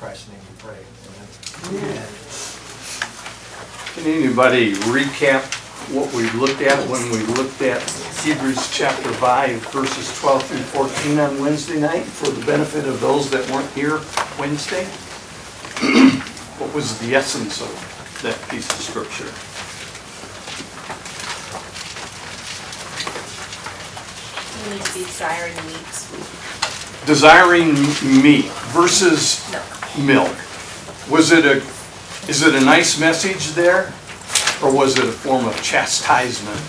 Christ's name we pray. Amen. Can anybody recap what we looked at when we looked at Hebrews chapter 5 verses 12 through 14 on Wednesday night for the benefit of those that weren't here Wednesday? What was the essence of that piece of scripture? You need to be desiring meat, Desiring meat versus milk. Milk. Was it a, is it a nice message there? Or was it a form of chastisement?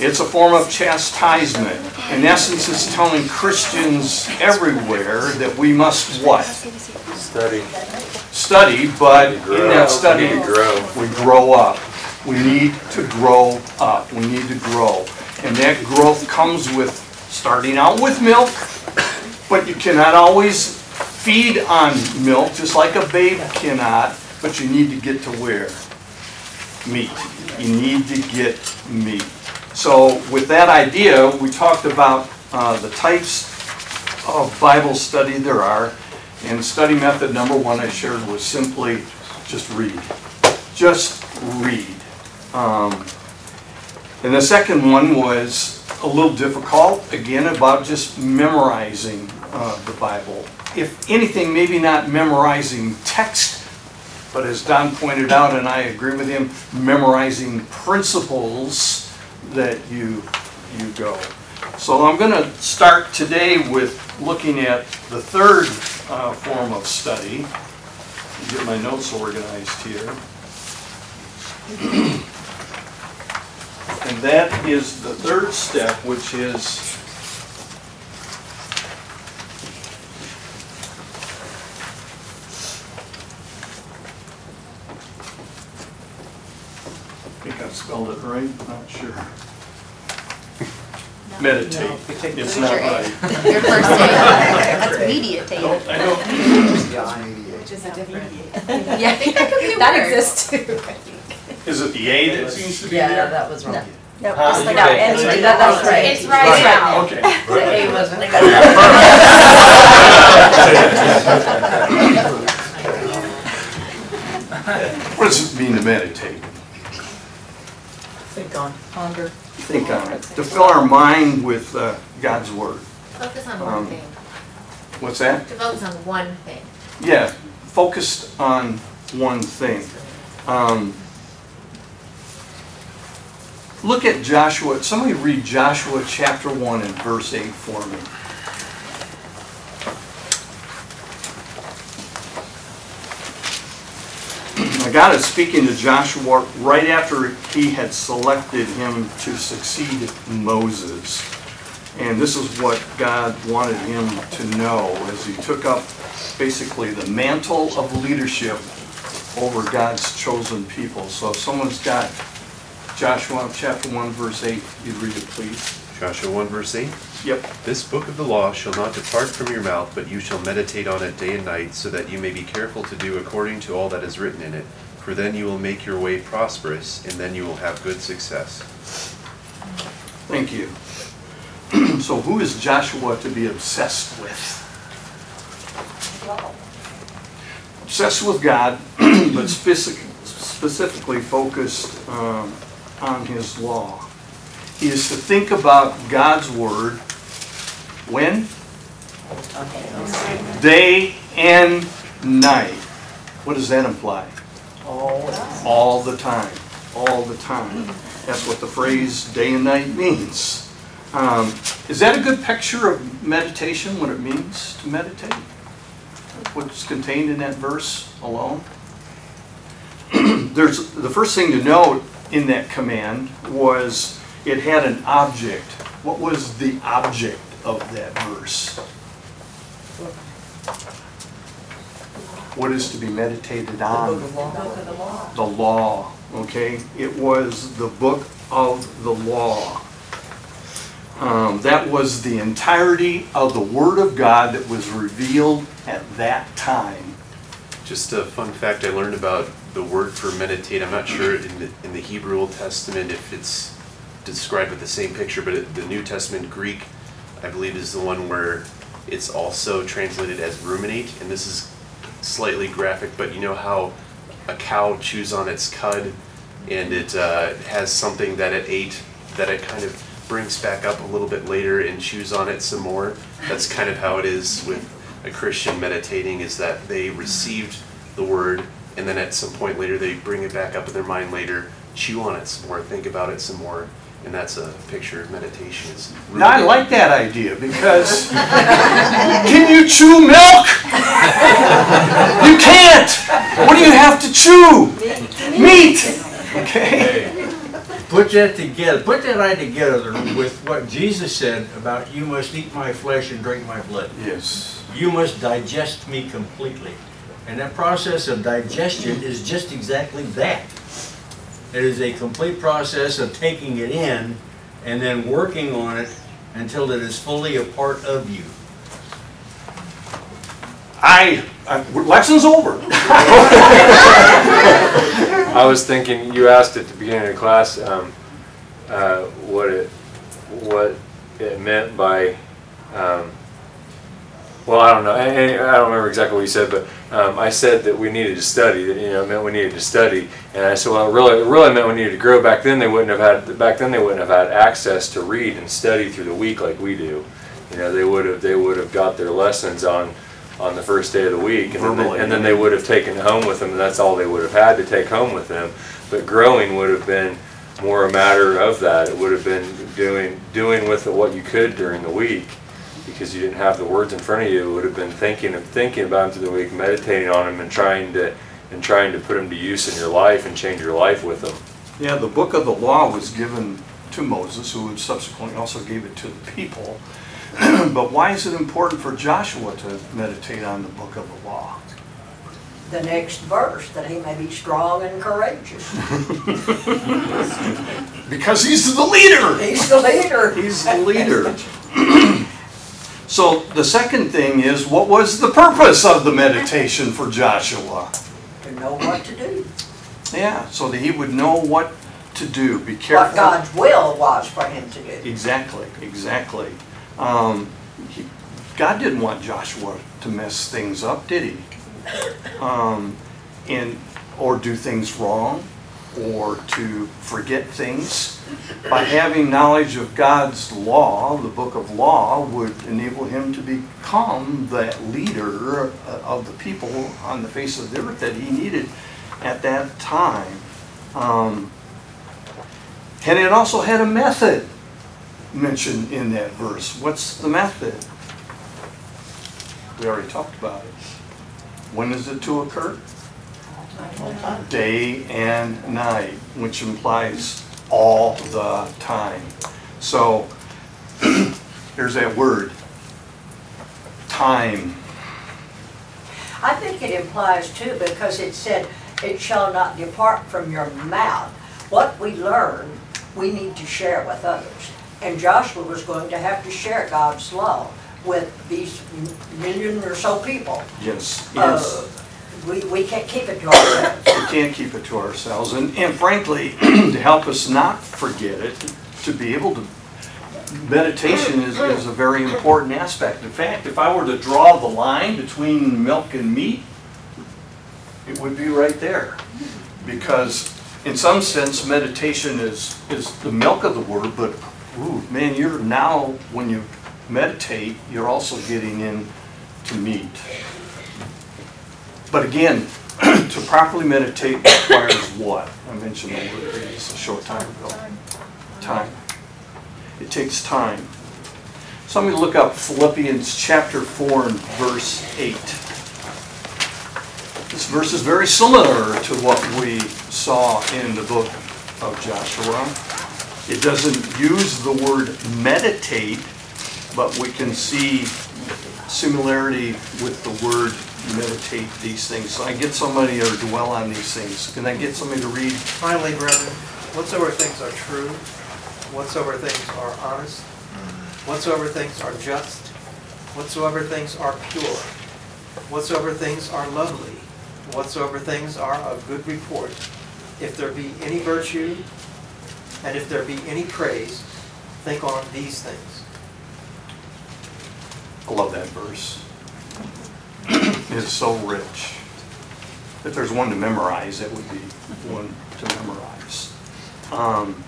It's a form of chastisement. In essence, it's telling Christians everywhere that we must what? Study. Study, but in that study, We grow. we grow up. We need to grow up. We need to grow. And that growth comes with starting out with milk, but you cannot always feed on milk, just like a babe cannot, but you need to get to where? Meat. You need to get meat. So with that idea, we talked about uh, the types of Bible study there are. And study method number one I shared was simply just read. Just read. Um, And the second one was a little difficult, again, about just memorizing uh, the Bible. If anything, maybe not memorizing text, but as Don pointed out, and I agree with him, memorizing principles that you, you go. So I'm going to start today with looking at the third uh, form of study. Get my notes organized here. And that is the third step, which is spelled it right, not sure. Meditate. It's not right. Your first day, that's mediatate. I don't, Which is a different. Yeah, I think that could be a That word. exists too. is it the A that seems to be Yeah, there? that was wrong. No, just like No, that. it's- It's that- that's right. It's right now. Okay. The A wasn't. What does it mean to meditate? Think on. Ponder. Think on it. To fill our mind with uh, God's Word. Focus on Um, one thing. What's that? To focus on one thing. Yeah, focused on one thing. Um, Look at Joshua, somebody read Joshua chapter 1 and verse 8 for me. God is speaking to Joshua right after he had selected him to succeed Moses. And this is what God wanted him to know as he took up basically the mantle of leadership over God's chosen people. So if someone's got Joshua chapter 1 verse 8, you'd read it please. Joshua 1 verse 8. Yep. This book of the law shall not depart from your mouth, but you shall meditate on it day and night, so that you may be careful to do according to all that is written in it. For then you will make your way prosperous, and then you will have good success. Thank you. So who is Joshua to be obsessed with? Obsessed with God, but specific- specifically focused um, on His law. Is to think about God's Word when? Day and night. What does that imply? All the time, all the time. That's what the phrase day and night means. Um, Is that a good picture of meditation, what it means to meditate? What's contained in that verse alone? There's, the first thing to note in that command was it had an object. What was the object of that verse? What is to be meditated on? the book of the law, okay? It was the book of the law. Um, That was the entirety of the Word of God that was revealed at that time. Just a fun fact I learned about the word for meditate. I'm not sure in the, in the Hebrew Old Testament if it's described with the same picture, but it, the New Testament Greek, I believe, is the one where It's also translated as ruminate, and this is slightly graphic, but you know how a cow chews on its cud and it uh, has something that it ate that it kind of brings back up a little bit later and chews on it some more. That's kind of how it is with a Christian meditating is that they received the word and then at some point later they bring it back up in their mind later, chew on it some more, think about it some more, and that's a picture of meditation. Is Now, I like that idea because can you chew milk? You can't. What do you have to chew? Meat. Okay. Put that together, put that idea together with what Jesus said about you must eat my flesh and drink my blood. Yes. You must digest me completely. And that process of digestion is just exactly that. It is a complete process of taking it in and then working on it until it is fully a part of you. I, I lesson's over. I was thinking, you asked at the beginning of the class, um, uh, what it, what it meant by, um, well, I don't know, and I don't remember exactly what you said, but, um, I said that we needed to study, that, you know, meant we needed to study. And I said, well, it really, it really meant we needed to grow. Back then, they wouldn't have had, back then, they wouldn't have had access to read and study through the week like we do. You know, they would have, they would have got their lessons on, on the first day of the week, and then, they- and then they would have taken it home with them, and that's all they would have had to take home with them. But growing would have been more a matter of that. It would have been doing, doing with it what you could during the week, because you didn't have the words in front of you. Would have been thinking of thinking about them through the week, meditating on them, and trying to and trying to put them to use in your life and change your life with them. Yeah, the book of the law was given to Moses, who subsequently also gave it to the people. But why is it important for Joshua to meditate on the book of the law? the next verse, that he may be strong and courageous. Because he's the leader. He's the leader. He's the leader. So the second thing is, what was the purpose of the meditation for Joshua? To know what to do, Yeah, so that he would know what to do, be careful. what. God's will was for him to do. Exactly, exactly. Um, he- God didn't want Joshua to mess things up, did he? Um, and, or do things wrong, or to forget things. By having knowledge of God's law, the book of law would enable him to become that leader uh, of the people on the face of the earth that he needed at that time. Um, and it also had a method mentioned in that verse. What's the method? We already talked about it. When is it to occur? Day and night, which implies all the time. So here's that word, time. I think it implies too, because it said, it shall not depart from your mouth. What we learn, we need to share with others. And Joshua was going to have to share God's law with these million or so people. Yes, Uh, yes. We, we can't keep it to ourselves. We can't keep it to ourselves. And, and frankly, to help us not forget it, to be able to, meditation is, is a very important aspect. In fact, if I were to draw the line between milk and meat, it would be right there. Because in some sense, meditation is, is the milk of the word, but, ooh, man, you're now, when you meditate, you're also getting in to meat. But again, to properly meditate requires what? I mentioned the word just a short time ago. Time. It takes time. Somebody look up Philippians chapter 4 and verse 8. This verse is very similar to what we saw in the book of Joshua. It doesn't use the word meditate, but we can see similarity with the word meditate these things. So I get somebody or dwell on these things. Can I get somebody to read? Finally, brethren, whatsoever things are true, whatsoever things are honest, whatsoever things are just, whatsoever things are pure, whatsoever things are lovely, whatsoever things are of good report, if there be any virtue, and if there be any praise, think on these things. I love that verse. It's so rich. If there's one to memorize, it would be one to memorize. Um,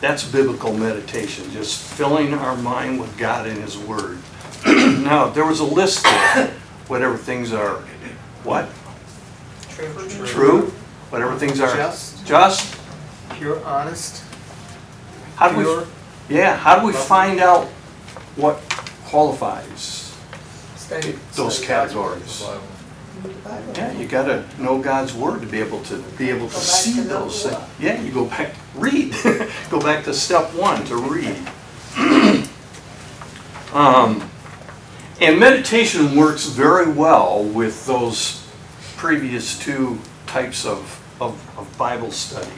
That's biblical meditation, just filling our mind with God and His Word. Now, there was a list there, whatever things are, what? True. True? Whatever things are Just, just? pure, honest, How do we, pure. yeah, how do we find out what qualifies Study. those word. categories? Yeah, you gotta know God's word to be able to, be able to Go back see to number those things. one. Yeah, you go back, read, go back to step one, to read. Um, And meditation works very well with those previous two types of, of, of Bible study.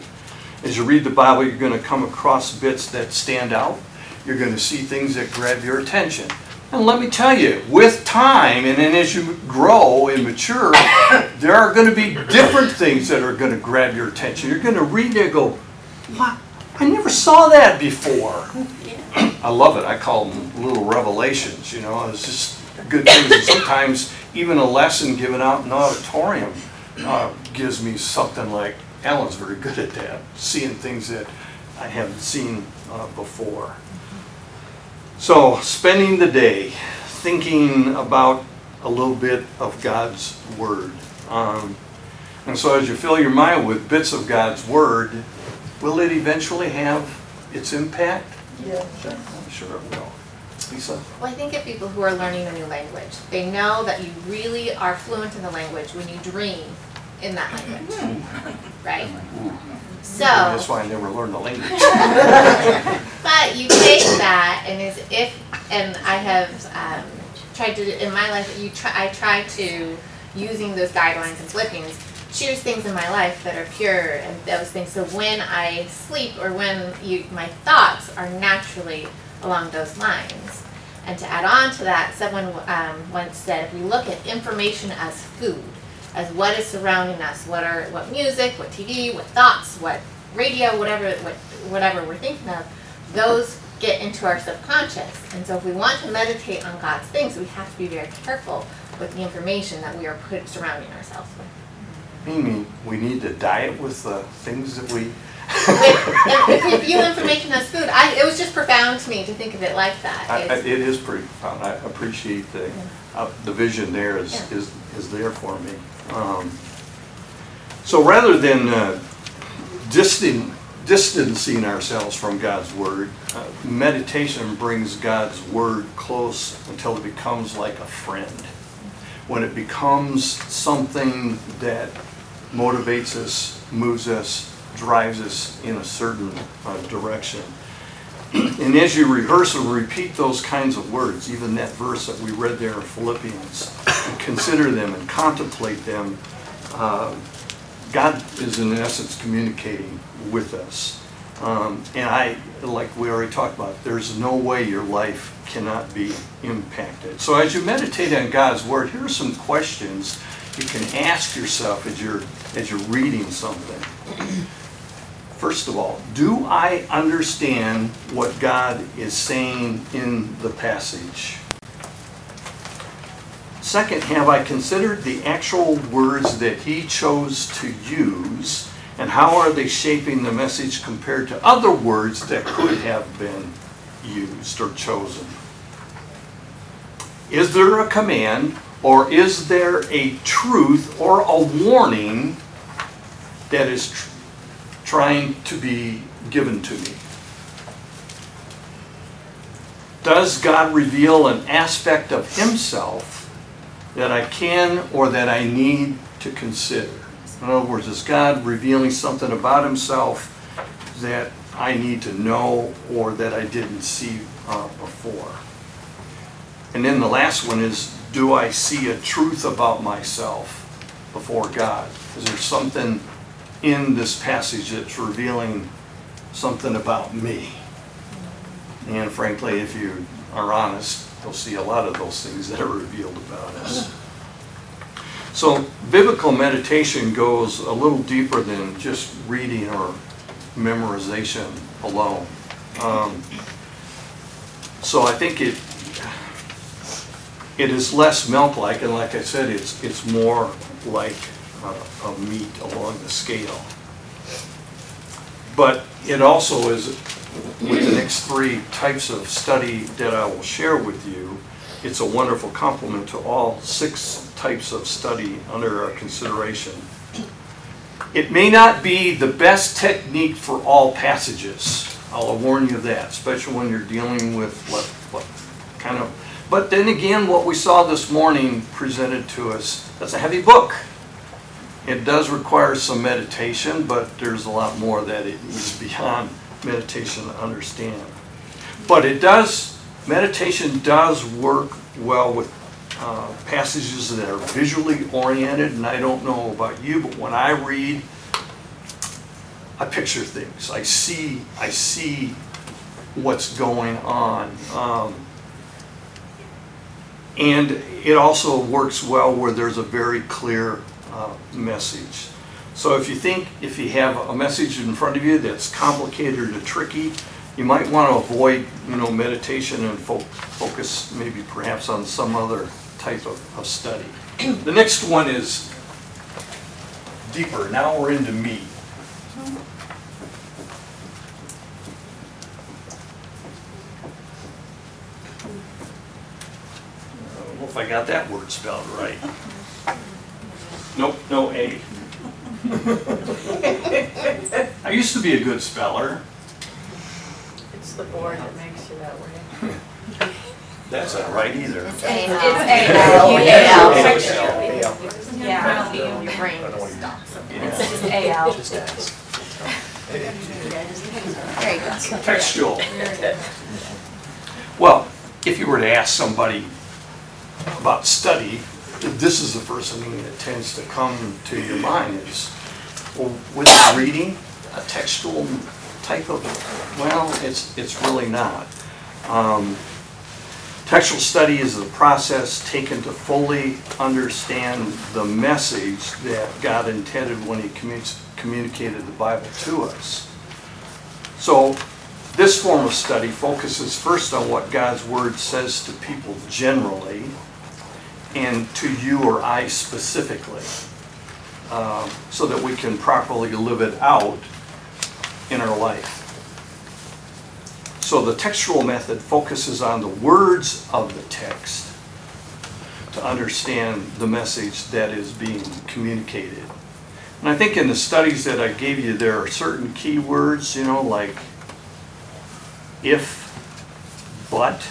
As you read the Bible, you're gonna come across bits that stand out. You're gonna see things that grab your attention. And let me tell you, with time, and then as you grow and mature, there are gonna be different things that are gonna grab your attention. You're gonna read it and go, what? I never saw that before. I love it. I call them little revelations, you know, it's just good things. And sometimes even a lesson given out in an auditorium uh, gives me something like, Alan's very good at that, seeing things that I haven't seen uh, before. So, spending the day thinking about a little bit of God's Word. Um, and so, as you fill your mind with bits of God's Word, will it eventually have its impact? Yeah. I'm sure it will. Lisa? Well, I think of people who are learning a new language. They know that you really are fluent in the language when you dream in that language, right? So, That's why I never learned the language. but you take that and as if, and I have um, tried to in my life. You try, I try to using those guidelines and Philippians choose things in my life that are pure and those things. So when I sleep or when you, my thoughts are naturally along those lines. And to add on to that, someone um, once said, if we look at information as food, as what is surrounding us, what are what music, what TV, what thoughts, what radio, whatever what, whatever we're thinking of, those get into our subconscious. And so if we want to meditate on God's things, we have to be very careful with the information that we are put, surrounding ourselves with. Meaning, we need to diet with the things that we, if, if view information as food, I, it was just profound to me to think of it like that. I- I- It's- pretty profound. I appreciate the, uh, the vision there is, Yeah. is, is there for me. Um, So rather than uh, distan- distancing ourselves from God's Word, uh, meditation brings God's Word close until it becomes like a friend. When it becomes something that motivates us, moves us, drives us in a certain uh, direction. And as you rehearse and repeat those kinds of words, even that verse that we read there in Philippians, consider them and contemplate them, uh, God is in essence communicating with us. Um, And I, like we already talked about, there's no way your life cannot be impacted. So as you meditate on God's Word, here are some questions you can ask yourself as you're, as you're reading something. First of all, do I understand what God is saying in the passage? Second, have I considered the actual words that he chose to use and how are they shaping the message compared to other words that could have been used or chosen? Is there a command or is there a truth or a warning that is tr- trying to be given to me? Does God reveal an aspect of Himself that I can or that I need to consider? In other words, is God revealing something about Himself that I need to know or that I didn't see uh, before? And then the last one is, do I see a truth about myself before God? Is there something in this passage that's revealing something about me? And frankly, if you are honest, you'll see a lot of those things that are revealed about us. So biblical meditation goes a little deeper than just reading or memorization alone. Um, So I think it, it is less milk-like, and like I said, it's, it's more like uh, a meat along the scale. But it also is, with the next three types of study that I will share with you, it's a wonderful complement to all six types of study under our consideration. It may not be the best technique for all passages. I'll warn you of that, especially when you're dealing with what, what kind of, but then again, what we saw this morning presented to us, that's a heavy book. It does require some meditation, but there's a lot more that it is beyond meditation to understand. But it does, meditation does work well with uh, passages that are visually oriented, and I don't know about you, but when I read, I picture things. I see, I see what's going on. Um, and it also works well where there's a very clear uh, message. So if you think, if you have a message in front of you that's complicated or tricky, you might want to avoid, you know, meditation and fo- focus maybe perhaps on some other type of, of study. The next one is deeper. Now we're into me. I if I got that word spelled right. Nope, no A. I used to be a good speller. It's the board that makes you that way. That's not right either. It's It's A-L. A-L. A-L. Yeah. Your brain just stops. It's just AL. There you go. Textual. Well, if you were to ask somebody about study, this is the first thing that tends to come to your mind is, well, with reading, a textual type of, well, it's, it's really not. Um, Textual study is the process taken to fully understand the message that God intended when He commu- communicated the Bible to us. So, this form of study focuses first on what God's Word says to people generally, and to you or I specifically, um, so that we can properly live it out in our life. So the textual method focuses on the words of the text to understand the message that is being communicated. And I think in the studies that I gave you, there are certain key words, you know, like if, but,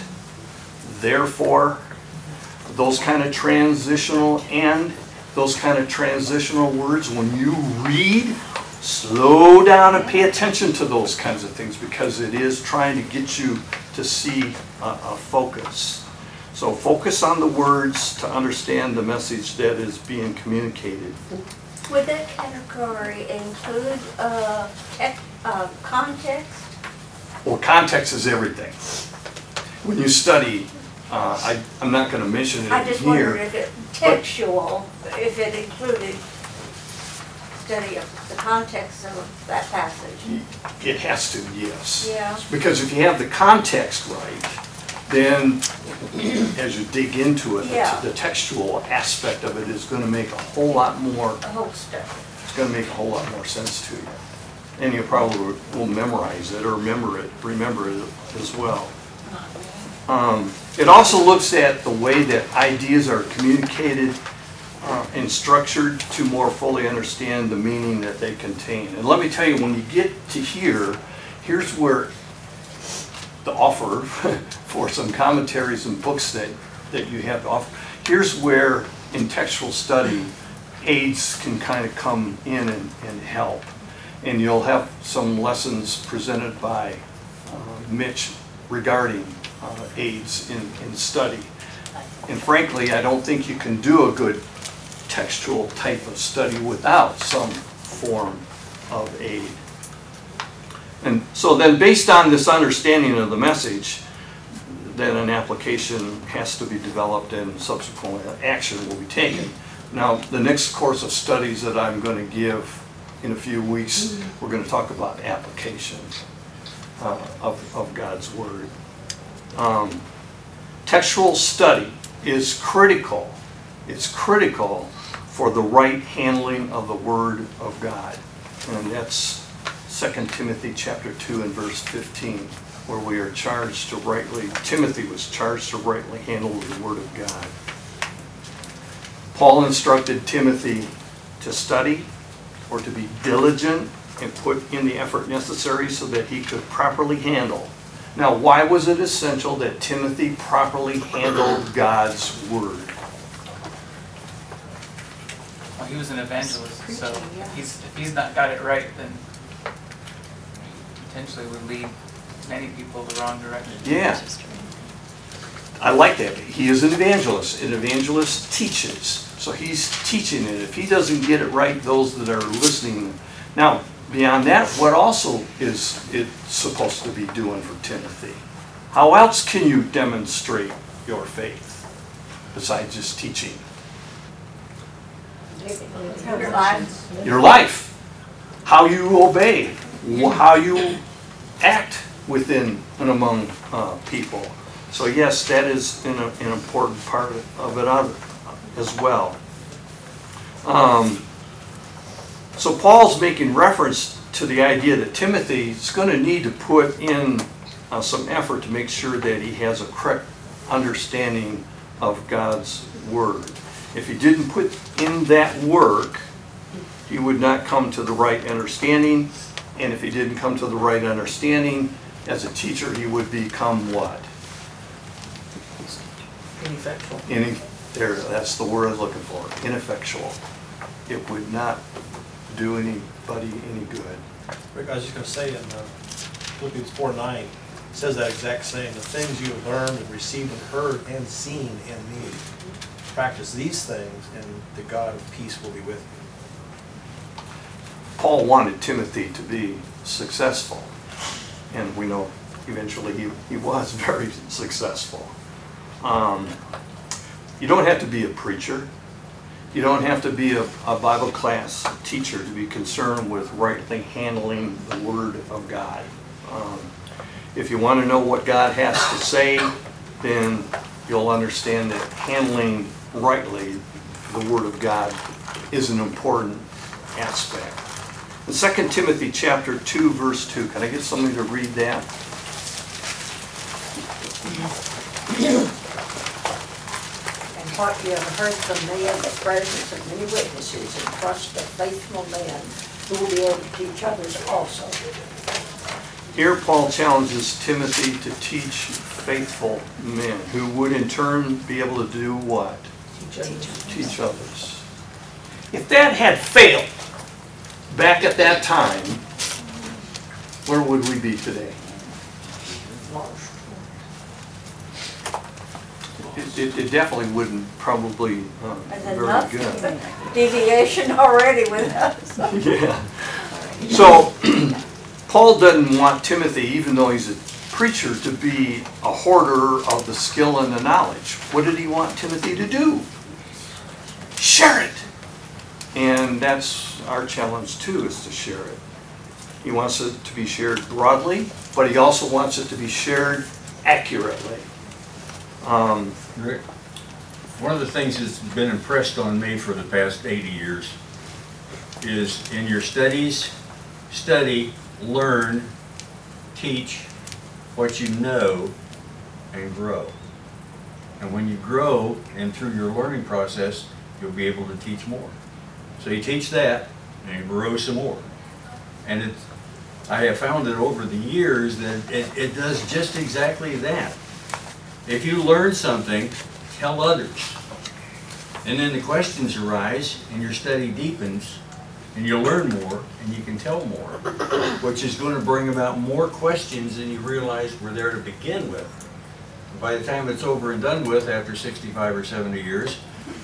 therefore, those kind of transitional and, those kind of transitional words, when you read, slow down and pay attention to those kinds of things because it is trying to get you to see a, a focus. So focus on the words to understand the message that is being communicated. Would that category include uh, tech, uh, context? Well, context is everything. When you study, uh, I, I'm not gonna mention I it just wondered here. if it textual, if it included study of the context of that passage. It has to, yes. Yeah. Because if you have the context right, then as you dig into it, Yeah. the textual aspect of it is gonna make a whole lot more, The whole stuff. it's gonna make a whole lot more sense to you. And you probably will memorize it or remember it, remember it as well. Um, It also looks at the way that ideas are communicated uh, and structured to more fully understand the meaning that they contain. And let me tell you, when you get to here, here's where the offer for some commentaries and books that, that you have to offer. Here's where in textual study, aids can kind of come in and, and help. And you'll have some lessons presented by uh, Mitch regarding uh, aids in, in study. And frankly, I don't think you can do a good textual type of study without some form of aid. And so then, based on this understanding of the message, then an application has to be developed and subsequent action will be taken. Now, the next course of studies that I'm going to give in a few weeks, we're going to talk about application uh, of, of God's Word. Um, Textual study is critical, it's critical for the right handling of the Word of God. And that's 2 Timothy chapter 2 and verse 15, where we are charged to rightly, Timothy was charged to rightly handle the Word of God. Paul instructed Timothy to study or to be diligent and put in the effort necessary so that he could properly handle. Now, why was it essential that Timothy properly handled God's Word? Well, he was an evangelist, so Preaching, yeah. he's, if he's not got it right, then potentially would lead many people the wrong direction. Yeah. I like that. He is an evangelist. An evangelist teaches. So he's teaching it. If he doesn't get it right, those that are listening. Now, beyond that, what also is it supposed to be doing for Timothy? How else can you demonstrate your faith besides just teaching? Your life. Your life, how you obey, how you act within and among uh, people. So yes, that is an, an important part of it other- as well. Um, So Paul's making reference to the idea that Timothy is going to need to put in uh, some effort to make sure that he has a correct understanding of God's Word. If he didn't put in that work, he would not come to the right understanding. And if he didn't come to the right understanding, as a teacher, he would become what? Ineffectual. Any, there, that's the word I was looking for, ineffectual. It would not do anybody any good. Rick, I was just gonna say in uh, Philippians four nine, it says that exact same, the things you have learned and received and heard and seen in me. Practice these things and the God of peace will be with you. Paul wanted Timothy to be successful, and we know eventually he, he was very successful. Um, You don't have to be a preacher. You don't have to be a, a Bible class teacher to be concerned with rightly handling the Word of God. Um, If you want to know what God has to say, then you'll understand that handling rightly the Word of God is an important aspect. In 2 Timothy chapter 2, verse 2, can I get somebody to read that? What you have heard from me in the presence of many witnesses, and trust the faithful men who will be able to teach others also. Here Paul challenges Timothy to teach faithful men who would in turn be able to do what? Teach others. If that had failed back at that time, where would we be today? Lost. It, it- it definitely wouldn't probably uh, very nothing, good. deviation already with us. Yeah. So, Paul doesn't want Timothy, even though he's a preacher, to be a hoarder of the skill and the knowledge. What did he want Timothy to do? Share it. And that's our challenge too, is to share it. He wants it to be shared broadly, but he also wants it to be shared accurately. Um, Rick, one of the things that's been impressed on me for the past 80 years is in your studies, study, learn, teach what you know, and grow. And when you grow and through your learning process, you'll be able to teach more. So you teach that and you grow some more. And I have found that over the years that it, it does just exactly that. If you learn something, tell others. And then the questions arise and your study deepens and you learn more and you can tell more, which is going to bring about more questions than you realized were there to begin with. By the time it's over and done with, after 65 or 70 years,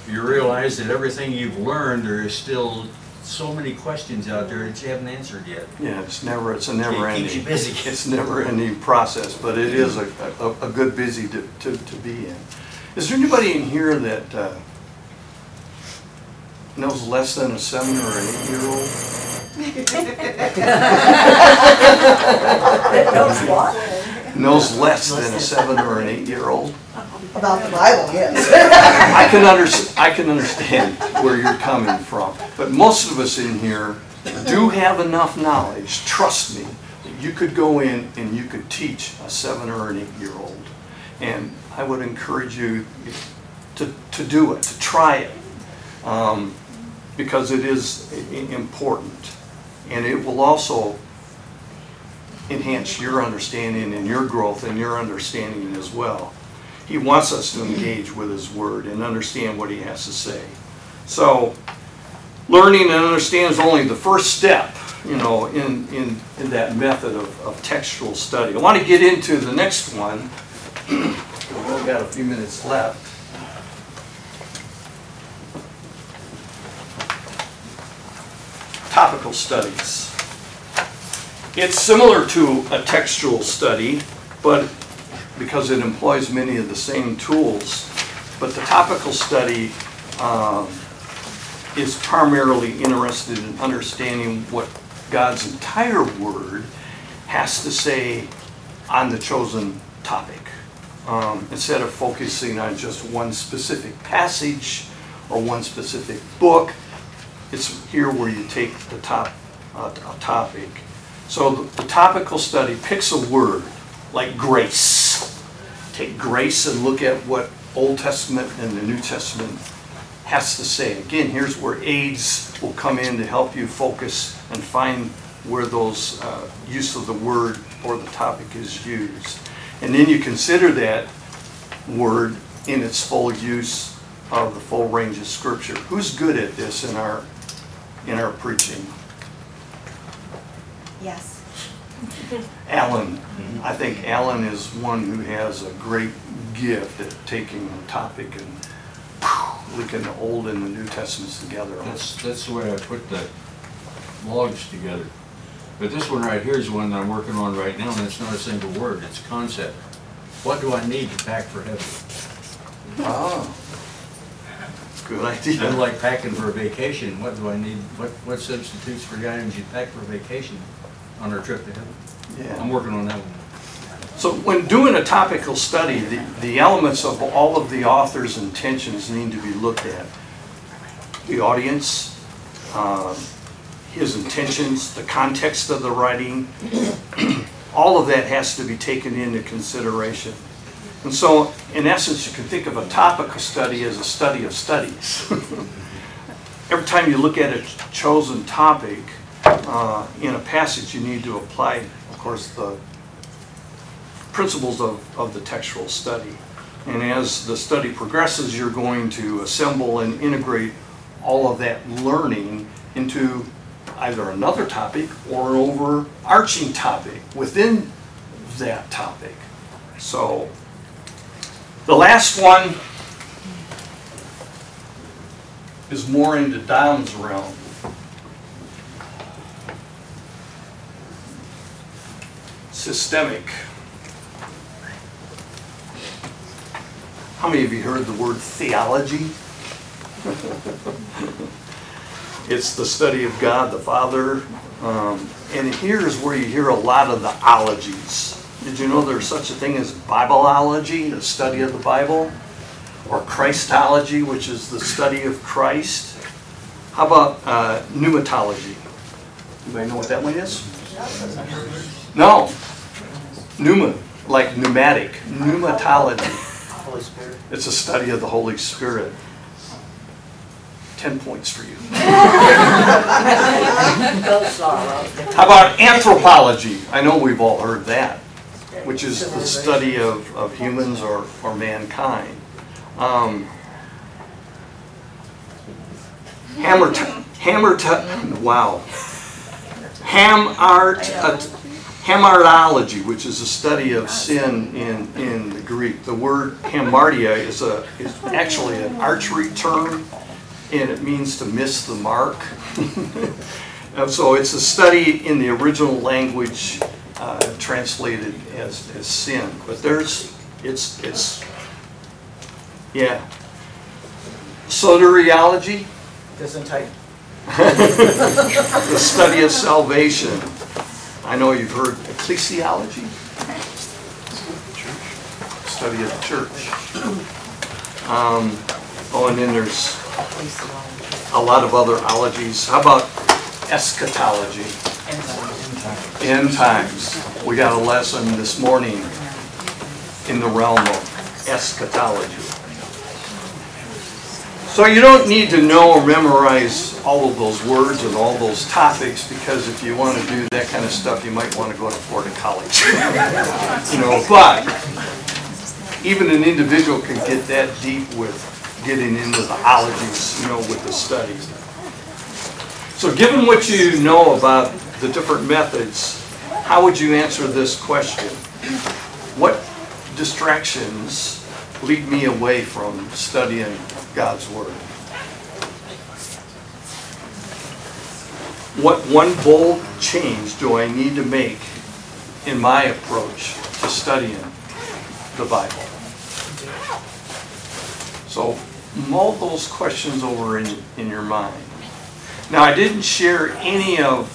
you realize that everything you've learned, there is still so many questions out there that you haven't answered yet. Yeah, it's never, it's a never It ending. keeps you busy. It's never ending process, but it is a, a, a good busy to, to, to be in. Is there anybody in here that, uh, knows less than a seven or an eight-year-old? That knows what? knows less than a seven or an eight-year-old. About the Bible, yes. I can I can understand where you're coming from, but most of us in here do have enough knowledge, trust me, that you could go in and you could teach a seven or an eight-year-old. And I would encourage you to, to do it, to try it, um, because it is important. And it will also enhance your understanding and your growth and your understanding as well. He wants us to engage with His Word and understand what He has to say. So, learning and understanding is only the first step, you know, in, in, in that method of, of textual study. I want to get into the next one. We've only got a few minutes left. Topical studies. It's similar to a textual study, but because it employs many of the same tools. But the topical study um, is primarily interested in understanding what God's entire word has to say on the chosen topic. Um, Instead of focusing on just one specific passage or one specific book, it's here where you take the top, uh, a topic. So the the topical study picks a word, like grace. Take grace and look at what Old Testament and the New Testament has to say. Again, here's where aids will come in to help you focus and find where those uh, use of the word or the topic is used. And then you consider that word in its full use of the full range of Scripture. Who's good at this in our, in our preaching? Yes. Alan. I think Alan is one who has a great gift at taking a topic and linking the Old and the New Testaments together. That's, that's the way I put the logs together. But this one right here is one that I'm working on right now, and it's not a single word, it's a concept. What do I need to pack for heaven? Ah, good idea. I like packing for a vacation, what do I need, what, what substitutes for the items you pack for a vacation on our trip to heaven? Yeah. I'm Yeah. working on that one. So when doing a topical study, the, the elements of all of the author's intentions need to be looked at. The audience, um, his intentions, the context of the writing, all of that has to be taken into consideration. And so, in essence, you can think of a topical study as a study of studies. Every time you look at a chosen topic uh, in a passage, you need to apply, of course, the principles of, of the textual study. And as the study progresses, you're going to assemble and integrate all of that learning into either another topic or an overarching topic within that topic. So, the last one is more into Don's realm. Systemic. How many of you heard the word theology? It's the study of God the Father. Um, and here's where you hear a lot of the ologies. Did you know there's such a thing as Bibleology, the study of the Bible? Or Christology, which is the study of Christ? How about uh, pneumatology? Anybody know what that one is? No. Pneuma, like pneumatic, pneumatology. Holy Spirit. It's a study of the Holy Spirit. 10 points for you. How about anthropology? I know we've all heard that, which is the study of, of humans or, or mankind. Um, hammer, hammer, wow. Ham art, uh, hamartology, which is a study of sin in, in the Greek. The word hamartia is a, is actually an archery term, and it means to miss the mark. And so it's a study in the original language uh, translated as, as sin. But there's, it's, it's, yeah. Soteriology, Gesundheit. the study of salvation. I know you've heard ecclesiology. study of the church. Um, oh, and then there's a lot of other ologies. How about eschatology? End times. We got a lesson this morning in the realm of eschatology. So you don't need to know or memorize all of those words and all those topics, because if you want to do that kind of stuff, you might want to go to Florida College. You know, but even an individual can get that deep with getting into the ologies, you know, with the studies. So given what you know about the different methods, how would you answer this question? What distractions lead me away from studying God's Word? What one bold change do I need to make in my approach to studying the Bible? So mull those questions over in, in your mind. Now, I didn't share any of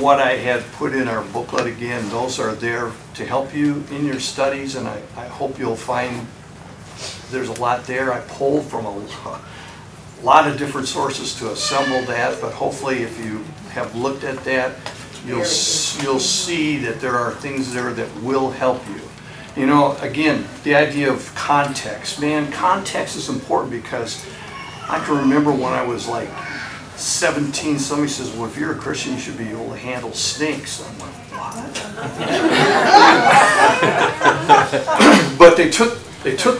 what I had put in our booklet again. Those are there to help you in your studies, and I, I hope you'll find there's a lot there. I pulled from a lot of different sources to assemble that, but hopefully if you have looked at that, you'll, s- you'll see that there are things there that will help you. You know, again, the idea of context, man, context is important because I can remember when I was like 17, somebody says, well, if you're a Christian, you should be able to handle snakes. I'm like, what? But they took, they took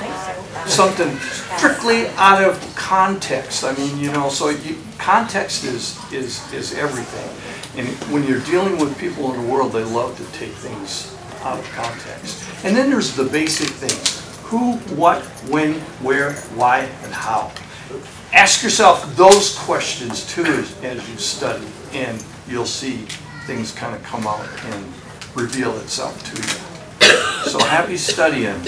something strictly out of context. I mean, you know, so you, context is, is, is everything. And when you're dealing with people in the world, they love to take things out of context. And then there's the basic things. Who, what, when, where, why, and how. Ask yourself those questions too as, as you study, and you'll see things kind of come out and reveal itself to you. So happy studying.